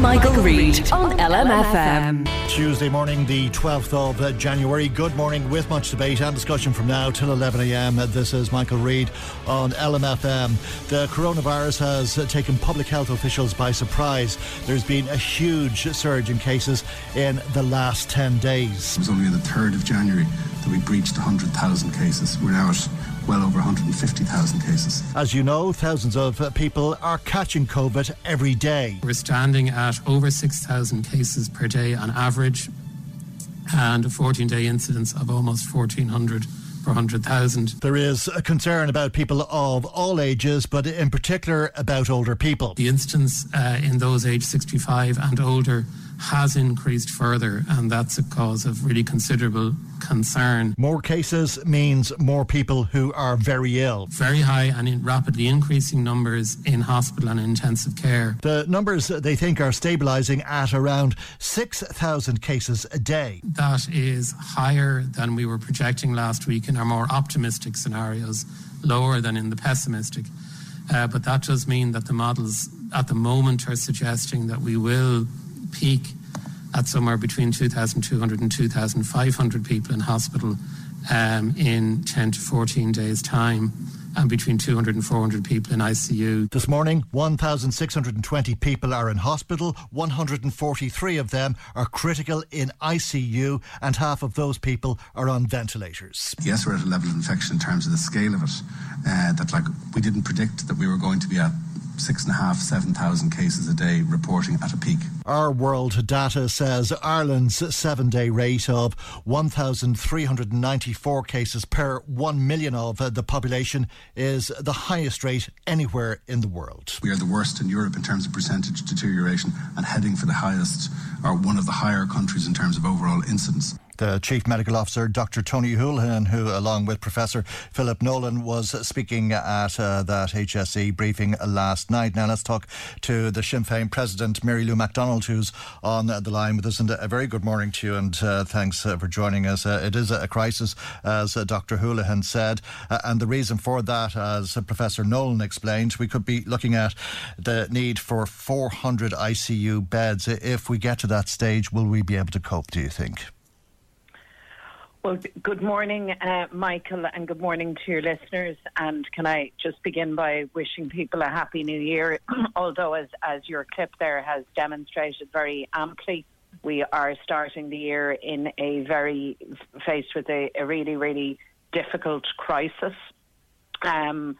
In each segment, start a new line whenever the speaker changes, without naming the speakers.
Michael, Reade on LMFM.
Tuesday morning, the 12th of uh, January. Good morning with much debate and discussion from now till 11am. This is Michael Reade on LMFM. The coronavirus has uh, taken public health officials by surprise. There's been a huge surge in cases in the last 10 days.
It was only on the 3rd of January that we breached 100,000 cases. We're now at well over 150,000 cases.
As you know, thousands of uh, people are catching COVID every day.
We're standing at over 6,000 cases per day on average and a 14 day incidence of almost 1,400 per 100,000.
There is a concern about people of all ages, but in particular about older people.
The incidence uh, in those aged 65 and older has increased further, and that's a cause of really considerable concern.
More cases means more people who are very ill.
Very high and in rapidly increasing numbers in hospital and intensive care.
The numbers they think are stabilising at around 6,000 cases a day.
That is higher than we were projecting last week in our more optimistic scenarios, lower than in the pessimistic. Uh, but that does mean that the models at the moment are suggesting that we will peak at somewhere between 2,200 and 2,500 people in hospital um, in 10 to 14 days' time and between 200 and 400 people in ICU.
This morning, 1,620 people are in hospital, 143 of them are critical in ICU, and half of those people are on ventilators.
Yes, we're at a level of infection in terms of the scale of it uh, that, like, we didn't predict that we were going to be at six and a half, seven thousand cases a day reporting at a peak.
Our world data says Ireland's seven day rate of 1,394 cases per 1 million of uh, the population is the highest rate anywhere in the world.
We are the worst in Europe in terms of percentage deterioration and heading for the highest, or one of the higher countries in terms of overall incidence
the Chief Medical Officer, Dr. Tony Holohan, who, along with Professor Philip Nolan, was speaking at uh, that HSE briefing last night. Now, let's talk to the Sinn Féin President, Mary Lou McDonald, who's on the line with us. And a very good morning to you, and uh, thanks uh, for joining us. Uh, it is a crisis, as uh, Dr. Holohan said, uh, and the reason for that, as Professor Nolan explained, we could be looking at the need for 400 ICU beds. If we get to that stage, will we be able to cope, do you think?
Well, good morning, uh, Michael, and good morning to your listeners. And can I just begin by wishing people a happy new year? Although, as, as your clip there has demonstrated very amply, we are starting the year in a very, faced with a, a really, really difficult crisis. Um,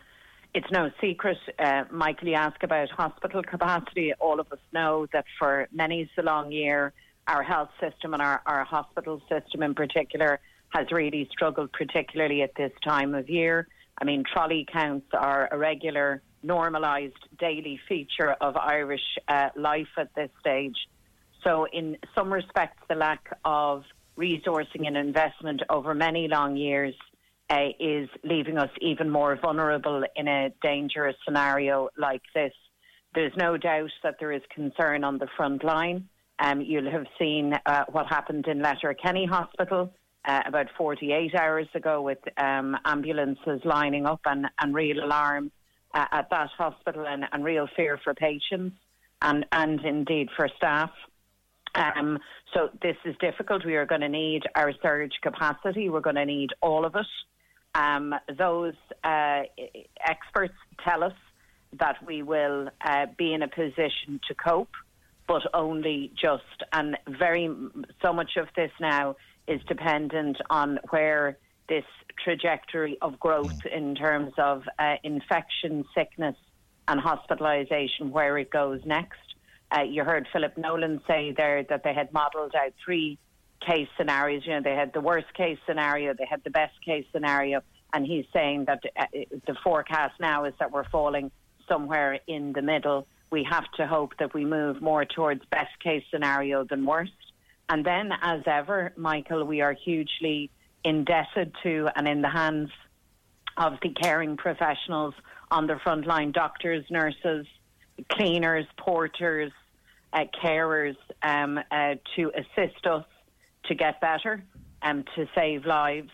it's no secret, uh, Michael, you ask about hospital capacity. All of us know that for many a long year, our health system and our, our hospital system in particular has really struggled, particularly at this time of year. I mean, trolley counts are a regular, normalised daily feature of Irish uh, life at this stage. So, in some respects, the lack of resourcing and investment over many long years uh, is leaving us even more vulnerable in a dangerous scenario like this. There's no doubt that there is concern on the front line. Um, you'll have seen uh, what happened in Letterkenny Hospital uh, about 48 hours ago with um, ambulances lining up and, and real alarm uh, at that hospital and, and, real fear for patients and, and indeed for staff. Um, so this is difficult. We are going to need our surge capacity. We're going to need all of it. Um, those uh, experts tell us that we will uh, be in a position to cope, but only just. And very so much of this now is dependent on where this trajectory of growth in terms of uh, infection, sickness, and hospitalisation, where it goes next. Uh, you heard Philip Nolan say there that they had modelled out three case scenarios. You know, they had the worst case scenario, they had the best case scenario, and he's saying that uh, the forecast now is that we're falling somewhere in the middle. We have to hope that we move more towards best case scenario than worst. And then, as ever, Michael, we are hugely indebted to and in the hands of the caring professionals on the front line doctors, nurses, cleaners, porters, uh, carers um, uh, to assist us to get better and to save lives.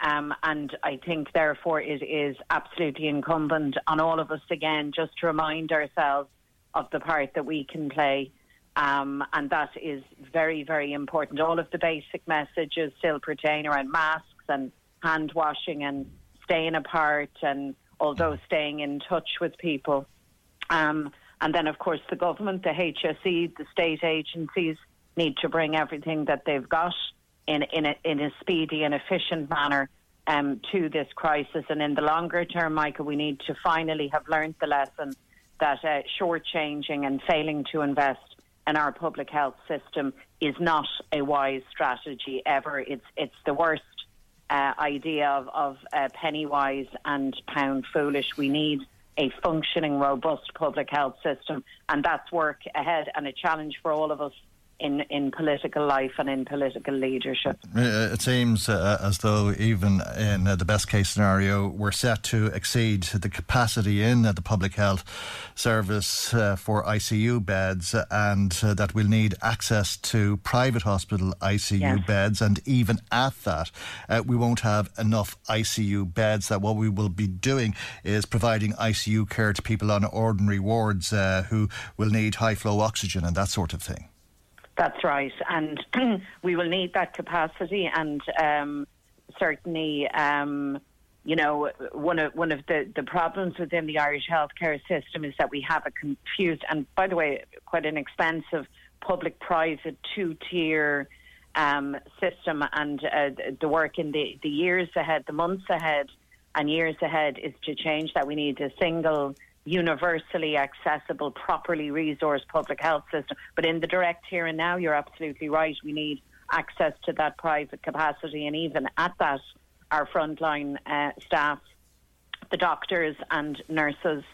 Um, and I think, therefore, it is absolutely incumbent on all of us again just to remind ourselves of the part that we can play. Um, and that is very, very important. All of the basic messages still pertain around masks and hand washing and staying apart and although staying in touch with people. Um, and then, of course, the government, the HSE, the state agencies need to bring everything that they've got in, in, a, in a speedy and efficient manner um, to this crisis. And in the longer term, Michael, we need to finally have learned the lesson that uh, shortchanging and failing to invest in our public health system is not a wise strategy ever. It's it's the worst uh, idea of, of uh, penny wise and pound foolish. We need a functioning, robust public health system, and that's work ahead and a challenge for all of us in, in political life and in political leadership.
Uh, it seems uh, as though, even in uh, the best case scenario, we're set to exceed the capacity in uh, the public health service uh, for ICU beds, and uh, that we'll need access to private hospital ICU yes. beds. And even at that, we won't have enough ICU beds. That what we will be doing is providing ICU care to people on ordinary wards who will need high flow oxygen and that sort of thing.
That's right, and we will need that capacity, and um, certainly, um, you know, one of one of the, the problems within the Irish healthcare system is that we have a confused and, by the way, quite an expensive public-private two-tier um, system, and uh, the work in the the years ahead, the months ahead, and years ahead is to change that. We need a single universally accessible, properly resourced public health system. But in the direct here and now, you're absolutely right. We need access to that private capacity, and even at that, our frontline uh, staff, the doctors and nurses,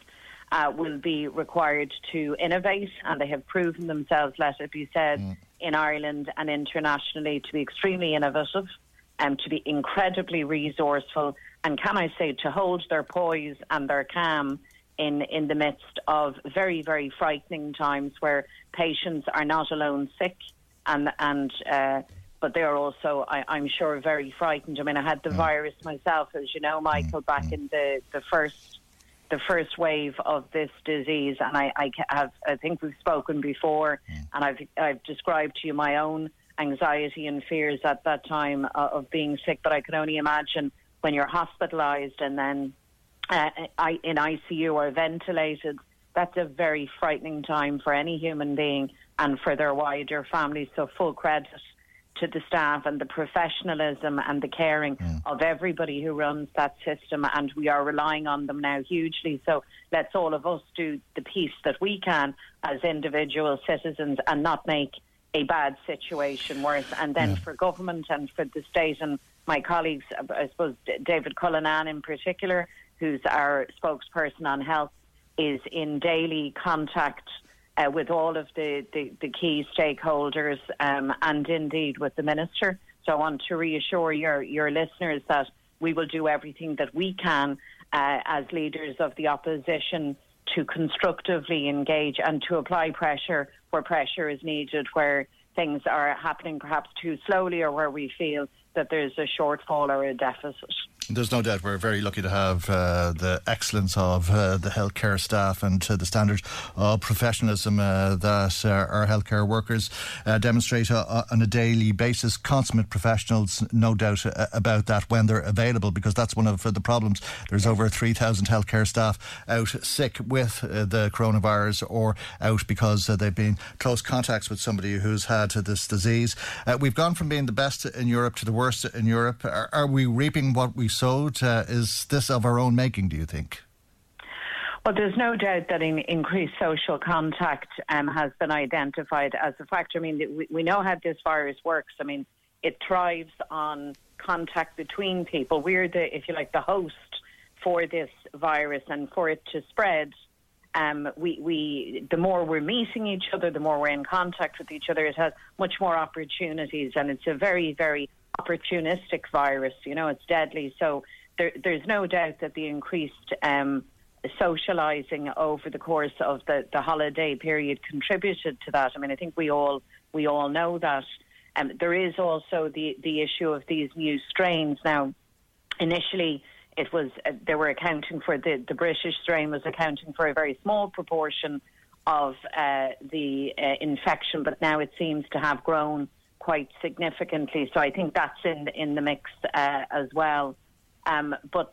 uh, will be required to innovate, and they have proven themselves, let it be said, mm. in Ireland and internationally to be extremely innovative and to be incredibly resourceful. And can I say, to hold their poise and their calm in, in the midst of very, very frightening times where patients are not alone sick and, and uh, but they are also, I, am sure, very frightened. I mean, I had the mm. virus myself, as you know, Michael, back mm. in the, the first the first wave of this disease, and I, I have I think we've spoken before, mm. and I've I've described to you my own anxiety and fears at that time uh, of being sick. But I can only imagine when you're hospitalised and then uh, in ICU or ventilated, that's a very frightening time for any human being and for their wider families. So full credit to the staff and the professionalism and the caring mm. of everybody who runs that system and we are relying on them now hugely so let's all of us do the piece that we can as individual citizens and not make a bad situation worse and then yeah. for government and for the state and my colleagues I suppose David Cullinane in particular who's our spokesperson on health, is in daily contact uh, with all of the, the, the key stakeholders um, and indeed with the minister. So I want to reassure your, your listeners that we will do everything that we can uh, as leaders of the opposition to constructively engage and to apply pressure where pressure is needed, where things are happening perhaps too slowly or where we feel that there's a shortfall or a deficit.
There's no doubt we're very lucky to have uh, the excellence of uh, the healthcare staff and uh, the standard of professionalism uh, that uh, our healthcare workers uh, demonstrate on a daily basis. Consummate professionals, no doubt about that when they're available, because that's one of the problems. There's over 3,000 healthcare staff out sick with the coronavirus or out because they've been close contacts with somebody who's had this disease. we've gone from being the best in Europe to the worst in Europe. Are, are we reaping what we sowed? Uh, is this of our own making, do you think?
Well, there's no doubt that in increased social contact um, has been identified as a factor. I mean, we, we know how this virus works. I mean, it thrives on contact between people. We're the, if you like, the host for this virus, and for it to spread, um, we, we, the more we're meeting each other, the more we're in contact with each other. It has much more opportunities, and it's a very, very opportunistic virus. You know, it's deadly. So there, there's no doubt that the increased um, socialising over the course of the, the holiday period contributed to that. I mean, I think we all we all know that. Um, there is also the the issue of these new strains. Now, initially, it was uh, they were accounting for the the British strain was accounting for a very small proportion of uh, the uh, infection, but now it seems to have grown quite significantly. So I think that's in in the mix uh, as well. Um, but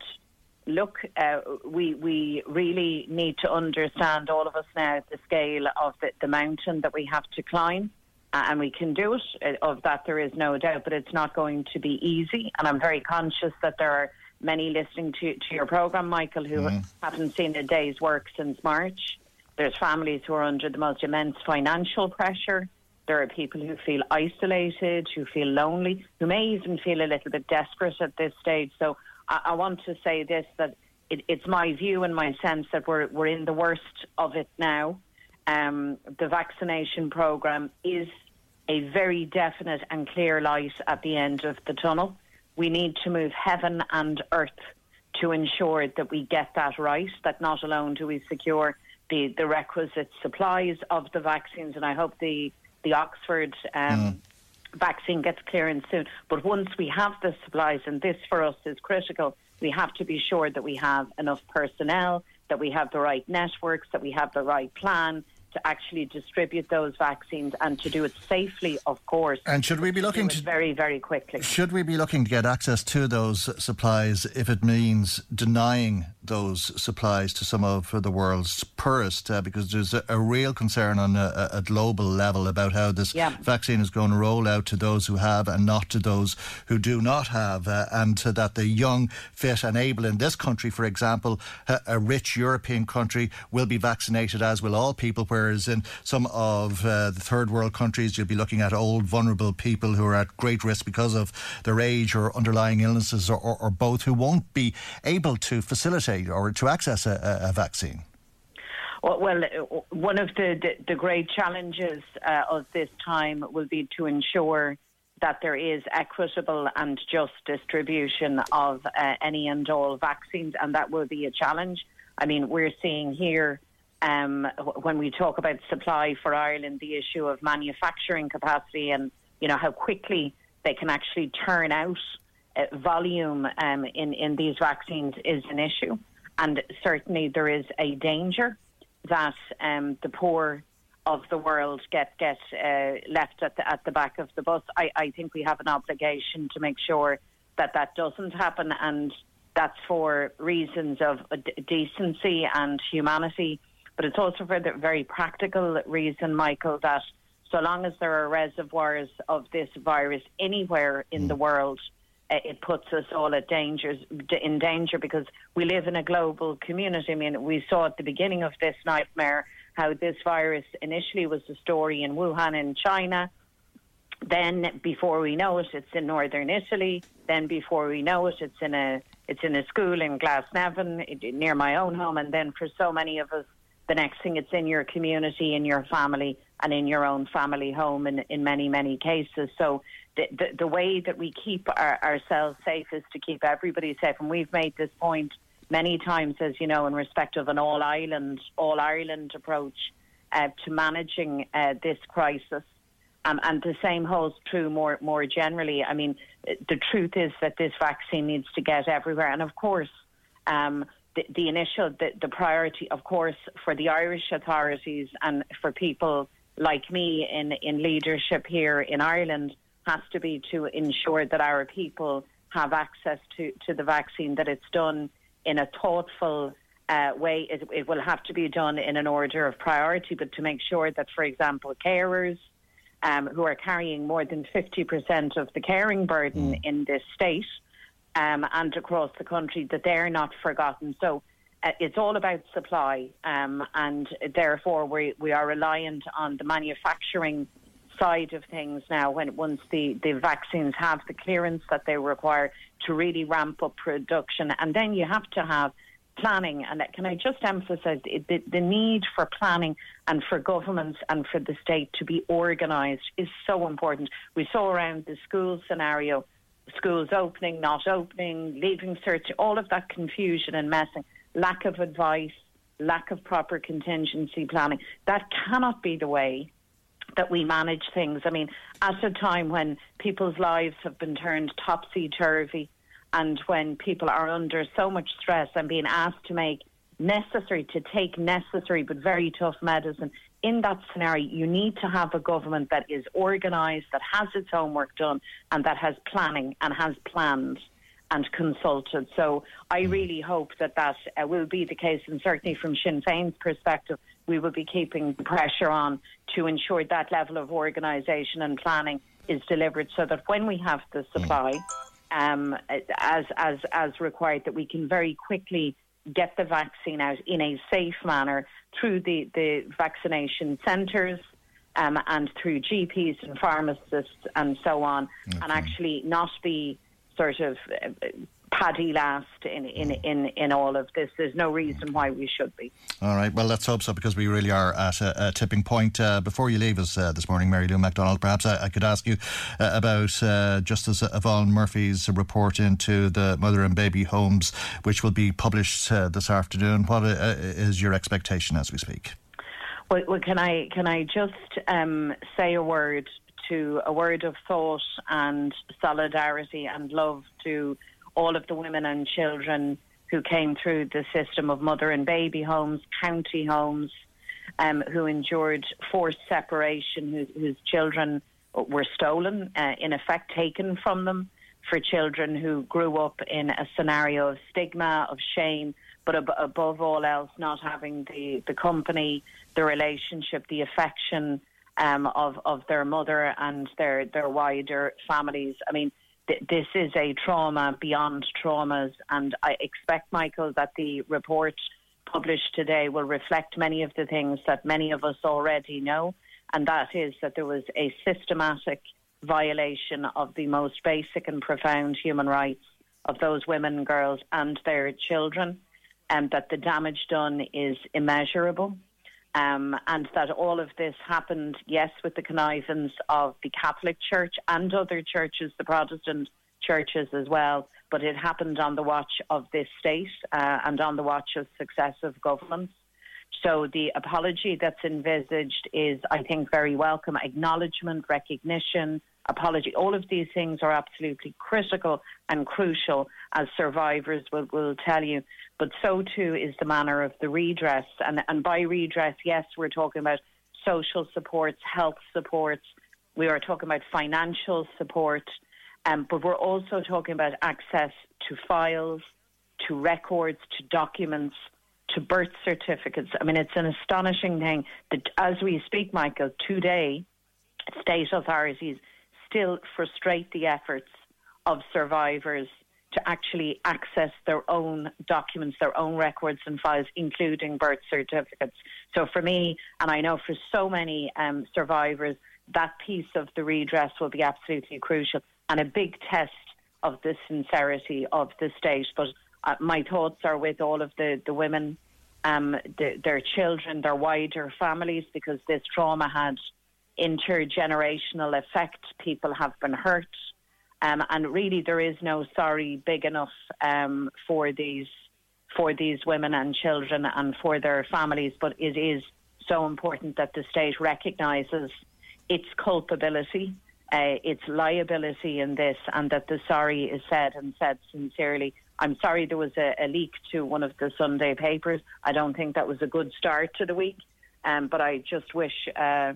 look, uh, we we really need to understand all of us now the scale of the, the mountain that we have to climb. Uh, and we can do it. Uh, of that, there is no doubt, but it's not going to be easy. And I'm very conscious that there are many listening to, to your program, Michael, who mm. haven't seen a day's work since March. There's families who are under the most immense financial pressure. There are people who feel isolated, who feel lonely, who may even feel a little bit desperate at this stage. So I, I want to say this that it, it's my view and my sense that we're, we're in the worst of it now. Um, the vaccination programme is a very definite and clear light at the end of the tunnel. We need to move heaven and earth to ensure that we get that right, that not alone do we secure the, the requisite supplies of the vaccines, and I hope the the Oxford um, mm. vaccine gets clearance soon. But once we have the supplies, and this for us is critical, we have to be sure that we have enough personnel, that we have the right networks, that we have the right plan, to actually distribute those vaccines and to do it safely, of course.
And should we be looking to
very, very quickly?
Should we be looking to get access to those supplies if it means denying those supplies to some of the world's poorest? Uh, because there's a, a, real concern on a, a, global level about how this yeah. vaccine is going to roll out to those who have and not to those who do not have, uh, and that the young, fit, and able in this country, for example, a rich European country, will be vaccinated as will all people. Where in some of uh, the third world countries, you'll be looking at old, vulnerable people who are at great risk because of their age or underlying illnesses or, or, or both, who won't be able to facilitate or to access a, a vaccine.
Well, one of the, the, the great challenges uh, of this time will be to ensure that there is equitable and just distribution of uh, any and all vaccines, and that will be a challenge. I mean, we're seeing here um, when we talk about supply for Ireland, the issue of manufacturing capacity and you know how quickly they can actually turn out uh, volume um, in in these vaccines is an issue, and certainly there is a danger that um, the poor of the world get get uh, left at the at the back of the bus. I, I think we have an obligation to make sure that that doesn't happen, and that's for reasons of decency and humanity but it's also for the very practical reason, Michael, that so long as there are reservoirs of this virus anywhere in the world, uh, it puts us all at dangers, in danger because we live in a global community. I mean, we saw at the beginning of this nightmare how this virus initially was a story in Wuhan in China. Then, before we know it, it's in northern Italy. Then, before we know it, it's in a it's in a school in Glasnevin near my own home. And then, for so many of us, the next thing it's in your community, in your family, and in your own family home in, in many, many cases. So the, the, the way that we keep our, ourselves safe is to keep everybody safe. And we've made this point many times, as you know, in respect of an all Ireland, all Ireland approach uh, to managing uh, this crisis. Um, and the same holds true more more generally. I mean, the truth is that this vaccine needs to get everywhere, and of course, um, the, the, initial the, the priority, of course, for the Irish authorities and for people like me in in leadership here in Ireland has to be to ensure that our people have access to to the vaccine, that it's done in a thoughtful uh, way. It, it, will have to be done in an order of priority, but to make sure that, for example, carers um, who are carrying more than 50% of the caring burden mm. in this state um, and across the country, that they're not forgotten. So uh, it's all about supply, um, and therefore we, we are reliant on the manufacturing side of things now when once the, the vaccines have the clearance that they require to really ramp up production and then you have to have planning. And can I just emphasise the, the need for planning and for governments and for the state to be organised is so important. We saw around the school scenario, schools opening, not opening, Leaving Cert, all of that confusion and messing, lack of advice, lack of proper contingency planning. That cannot be the way that we manage things. I mean, at a time when people's lives have been turned topsy turvy, and when people are under so much stress and being asked to make necessary, to take necessary but very tough medicine, in that scenario, you need to have a government that is organised, that has its homework done, and that has planning and has planned and consulted. So I mm. really hope that that uh, will be the case, and certainly from Sinn Féin's perspective, we will be keeping pressure on to ensure that level of organisation and planning is delivered so that when we have the supply, um, as as as required, that we can very quickly get the vaccine out in a safe manner through the the vaccination centres. Um, and through GPs and pharmacists and so on, okay. and actually not be sort of uh, paddy last in, in, in, in all of this. There's no reason why we should be.
All right. Well, let's hope so because we really are at a, a tipping point. Uh, before you leave us uh, this morning, Mary Lou McDonald, perhaps I, I could ask you uh, about uh, Justice Yvonne Murphy's report into the mother and baby homes, which will be published uh, this afternoon. What uh, is your expectation as we speak?
Well, well, can I can I just um, say a word to a word of thought and solidarity and love to all of the women and children who came through the system of mother and baby homes, county homes, um, who endured forced separation, whose, whose children were stolen, uh, in effect taken from them, for children who grew up in a scenario of stigma, of shame, but ab- above all else, not having the, the company, the relationship, the affection um, of, of their mother and their, their wider families. I mean, this is a trauma beyond traumas, and I expect, Michael, that the report published today will reflect many of the things that many of us already know, and that is that there was a systematic violation of the most basic and profound human rights of those women, girls, and their children, and that the damage done is immeasurable. Um, and that all of this happened, yes, with the connivance of the Catholic Church and other churches, the Protestant churches as well, but it happened on the watch of this state uh, and on the watch of successive governments. So the apology that's envisaged is, I think, very welcome. Acknowledgement, recognition, apology, all of these things are absolutely critical and crucial, as survivors will, will tell you but so too is the manner of the redress. And, and by redress, yes, we're talking about social supports, health supports, we are talking about financial support, um, but we're also talking about access to files, to records, to documents, to birth certificates. I mean, it's an astonishing thing that as we speak, Michael, today, state authorities still frustrate the efforts of survivors to actually access their own documents, their own records and files, including birth certificates. So for me, and I know for so many um, survivors, that piece of the redress will be absolutely crucial and a big test of the sincerity of the state. But uh, my thoughts are with all of the, the women, um, the, their children, their wider families, because this trauma had intergenerational effect. People have been hurt. Um, and really, there is no sorry big enough um, for these for these women and children and for their families. But it is so important that the state recognises its culpability, uh, its liability in this, and that the sorry is said and said sincerely. I'm sorry there was a, a leak to one of the Sunday papers. I don't think that was a good start to the week, um, but I just wish uh,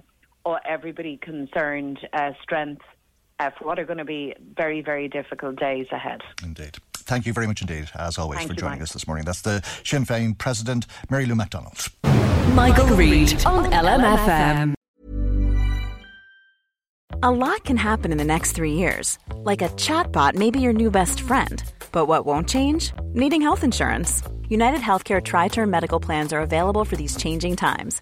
everybody concerned uh, strength uh, for what are going to be very, very difficult days ahead.
Indeed. Thank you very much indeed, as always, Thank for joining us this morning. That's the Sinn Féin President, Mary Lou McDonald.
Michael, Michael Reade on LMFM.
A lot can happen in the next three years. Like a chatbot may be your new best friend. But what won't change? Needing health insurance. United Healthcare Tri Term Medical Plans are available for these changing times.